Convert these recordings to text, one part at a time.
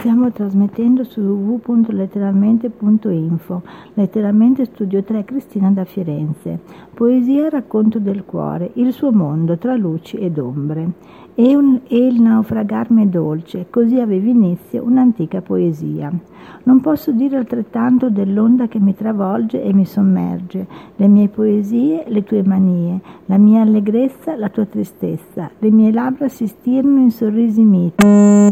Stiamo trasmettendo su www.letteralmente.info. Letteralmente Studio 3 Cristina da Firenze. Poesia Racconto del cuore, il suo mondo tra luci ed ombre. E, un, e il naufragarmi è dolce, così aveva inizio un'antica poesia. Non posso dire altrettanto dell'onda che mi travolge e mi sommerge, le mie poesie, le tue manie, la mia allegrezza, la tua tristezza, le mie labbra si stirano in sorrisi miti,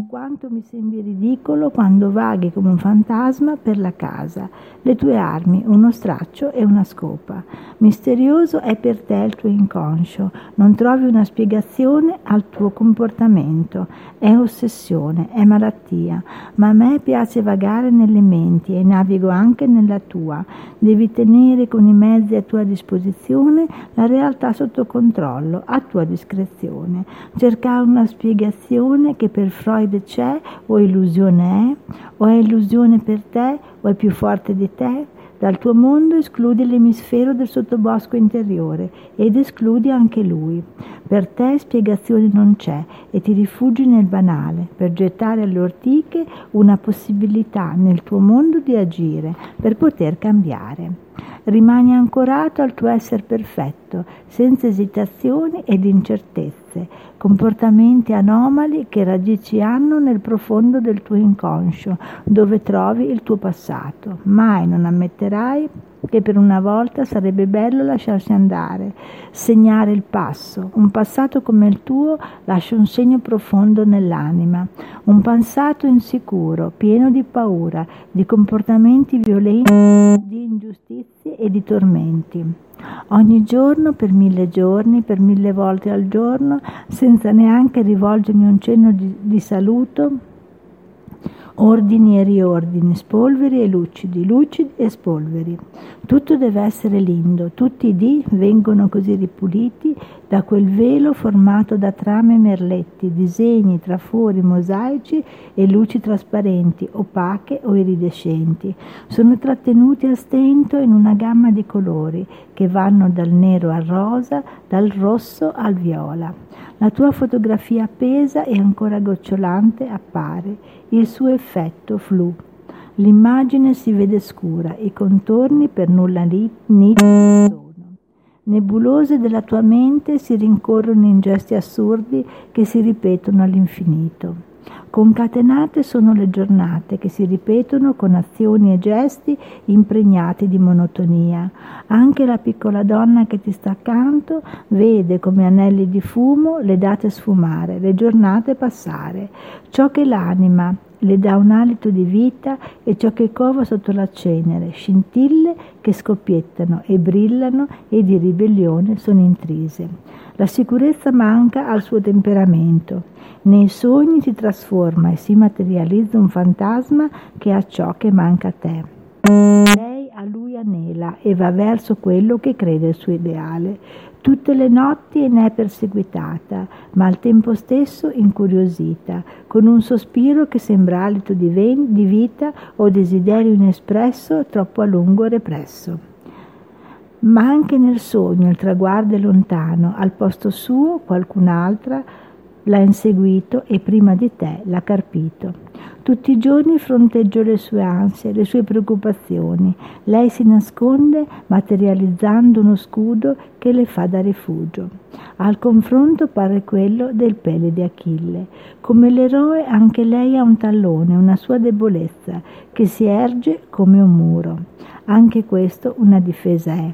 quanto mi sembri ridicolo quando vaghi come un fantasma per la casa, le tue armi, uno straccio e una scopa. Misterioso è per te il tuo inconscio, non trovi una spiegazione al tuo comportamento, è ossessione, è malattia, ma a me piace vagare nelle menti e navigo anche nella tua. Devi tenere con i mezzi a tua disposizione la realtà sotto controllo, a tua discrezione. Cercare una spiegazione che per Freud c'è o illusione è, o è illusione per te o è più forte di te? Dal tuo mondo escludi l'emisfero del sottobosco interiore ed escludi anche lui. Per te spiegazione non c'è e ti rifugi nel banale per gettare alle ortiche una possibilità nel tuo mondo di agire per poter cambiare. Rimani ancorato al tuo essere perfetto, senza esitazioni ed incertezze, comportamenti anomali che radici hanno nel profondo del tuo inconscio, dove trovi il tuo passato. Mai non ammetterai che per una volta sarebbe bello lasciarsi andare, segnare il passo. Un passato come il tuo lascia un segno profondo nell'anima, un passato insicuro, pieno di paura, di comportamenti violenti, di ingiustizie e di tormenti. Ogni giorno, per mille giorni, per mille volte al giorno, senza neanche rivolgermi un cenno di, di saluto, ordini e riordini, spolveri e lucidi, lucidi e spolveri. Tutto deve essere lindo, tutti i dì vengono così ripuliti da quel velo formato da trame e merletti, disegni, trafori, mosaici e luci trasparenti, opache o iridescenti. Sono trattenuti a stento in una gamma di colori che vanno dal nero al rosa, dal rosso al viola. La tua fotografia appesa e ancora gocciolante appare, il suo effetto flu. L'immagine si vede scura, i contorni per nulla nitidi sono. Nebulose della tua mente si rincorrono in gesti assurdi che si ripetono all'infinito. Concatenate sono le giornate che si ripetono con azioni e gesti impregnati di monotonia. Anche la piccola donna che ti sta accanto vede come anelli di fumo le date sfumare, le giornate passare. Ciò che l'anima le dà un alito di vita e ciò che cova sotto la cenere, scintille che scoppiettano e brillano e di ribellione sono intrise. La sicurezza manca al suo temperamento. Nei sogni si trasforma e si materializza un fantasma che ha ciò che manca a te. Lei a lui anela e va verso quello che crede il suo ideale. Tutte le notti ne è perseguitata, ma al tempo stesso incuriosita, con un sospiro che sembra alito di, ven- di vita o desiderio inespresso troppo a lungo represso. Ma anche nel sogno il traguardo è lontano, al posto suo qualcun'altra l'ha inseguito e prima di te l'ha carpito. Tutti i giorni fronteggio le sue ansie, le sue preoccupazioni. Lei si nasconde materializzando uno scudo che le fa da rifugio. Al confronto pare quello del pelle di Achille. Come l'eroe anche lei ha un tallone, una sua debolezza, che si erge come un muro. Anche questo una difesa è.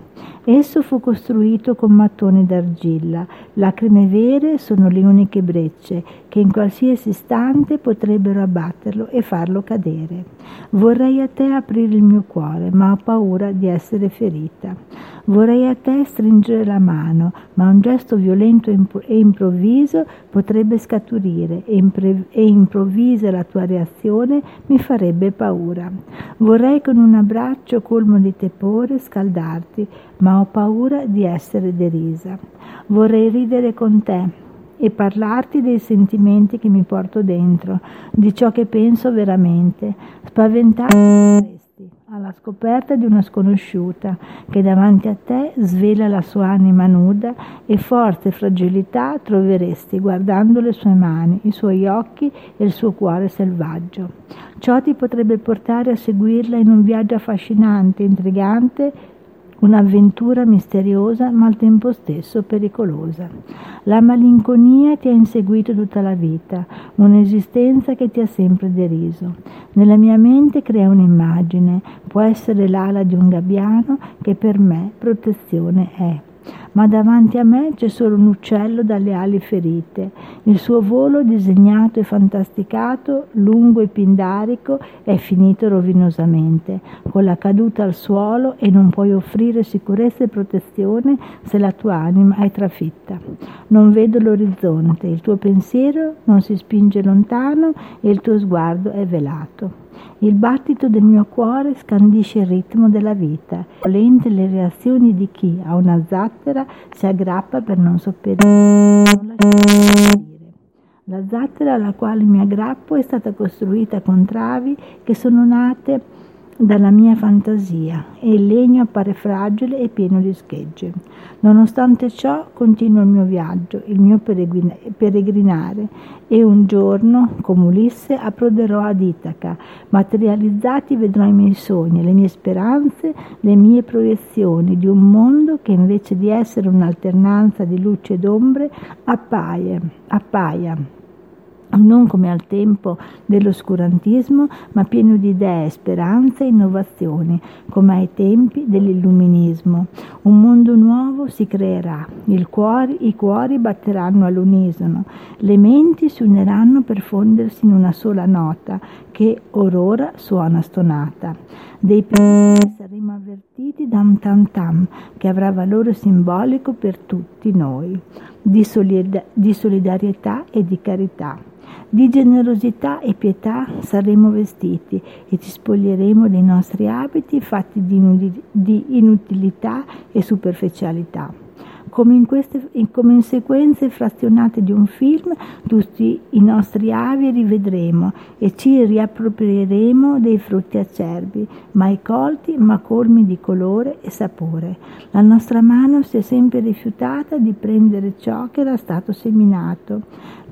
Esso fu costruito con mattoni d'argilla. Lacrime vere sono le uniche brecce che in qualsiasi istante potrebbero abbatterlo e farlo cadere. Vorrei a te aprire il mio cuore, ma ho paura di essere ferita. Vorrei a te stringere la mano, ma un gesto violento e improvviso potrebbe scaturire e, impre- e improvvisa la tua reazione mi farebbe paura. Vorrei con un abbraccio colmo di tepore scaldarti, ma ho paura di essere derisa. Vorrei ridere con te, e parlarti dei sentimenti che mi porto dentro, di ciò che penso veramente. Spaventarti alla scoperta di una sconosciuta che davanti a te svela la sua anima nuda e forza e fragilità troveresti guardando le sue mani, i suoi occhi e il suo cuore selvaggio. Ciò ti potrebbe portare a seguirla in un viaggio affascinante, intrigante un'avventura misteriosa ma al tempo stesso pericolosa. La malinconia ti ha inseguito tutta la vita, un'esistenza che ti ha sempre deriso. Nella mia mente crea un'immagine, può essere l'ala di un gabbiano che per me protezione è ma davanti a me c'è solo un uccello dalle ali ferite. Il suo volo disegnato e fantasticato, lungo e pindarico, è finito rovinosamente, con la caduta al suolo e non puoi offrire sicurezza e protezione se la tua anima è trafitta. Non vedo l'orizzonte, il tuo pensiero non si spinge lontano e il tuo sguardo è velato. Il battito del mio cuore scandisce il ritmo della vita, lente le reazioni di chi a una zattera si aggrappa per non sopperire. La zattera alla quale mi aggrappo è stata costruita con travi che sono nate dalla mia fantasia e il legno appare fragile e pieno di schegge. Nonostante ciò continuo il mio viaggio, il mio peregrinare e un giorno, come Ulisse, approderò ad Itaca. Materializzati vedrò i miei sogni, le mie speranze, le mie proiezioni di un mondo che invece di essere un'alternanza di luce ed ombre appaia, appaia non come al tempo dell'oscurantismo, ma pieno di idee, speranze e innovazioni, come ai tempi dell'illuminismo. Un mondo nuovo si creerà, cuore, i cuori batteranno all'unisono, le menti si uniranno per fondersi in una sola nota che orora suona stonata. Dei pensieri saremo avvertiti da un tam tam che avrà valore simbolico per tutti noi, di, solidar- di solidarietà e di carità. Di generosità e pietà saremo vestiti e ci spoglieremo dei nostri abiti fatti di inutilità e superficialità. Come in, queste, come in sequenze frazionate di un film, tutti i nostri avi rivedremo e ci riapproprieremo dei frutti acerbi, mai colti ma colmi di colore e sapore. La nostra mano si è sempre rifiutata di prendere ciò che era stato seminato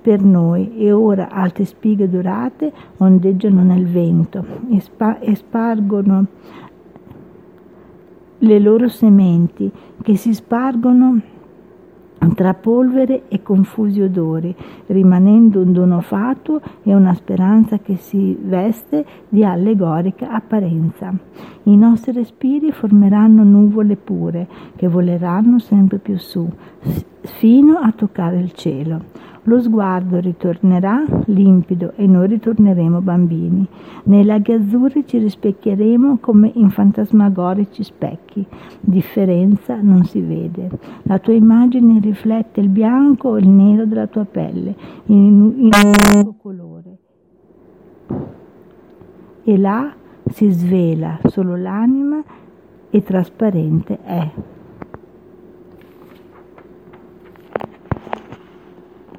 per noi e ora alte spighe dorate ondeggiano nel vento e, spa- e spargono le loro sementi che si spargono tra polvere e confusi odori, rimanendo un dono fatuo e una speranza che si veste di allegorica apparenza. I nostri respiri formeranno nuvole pure che voleranno sempre più su, fino a toccare il cielo. Lo sguardo ritornerà limpido e noi ritorneremo bambini. Nei laghi azzurri ci rispecchieremo come in fantasmagorici specchi. Differenza non si vede. La tua immagine riflette il bianco o il nero della tua pelle in, in un unico colore. E là si svela solo l'anima e trasparente è.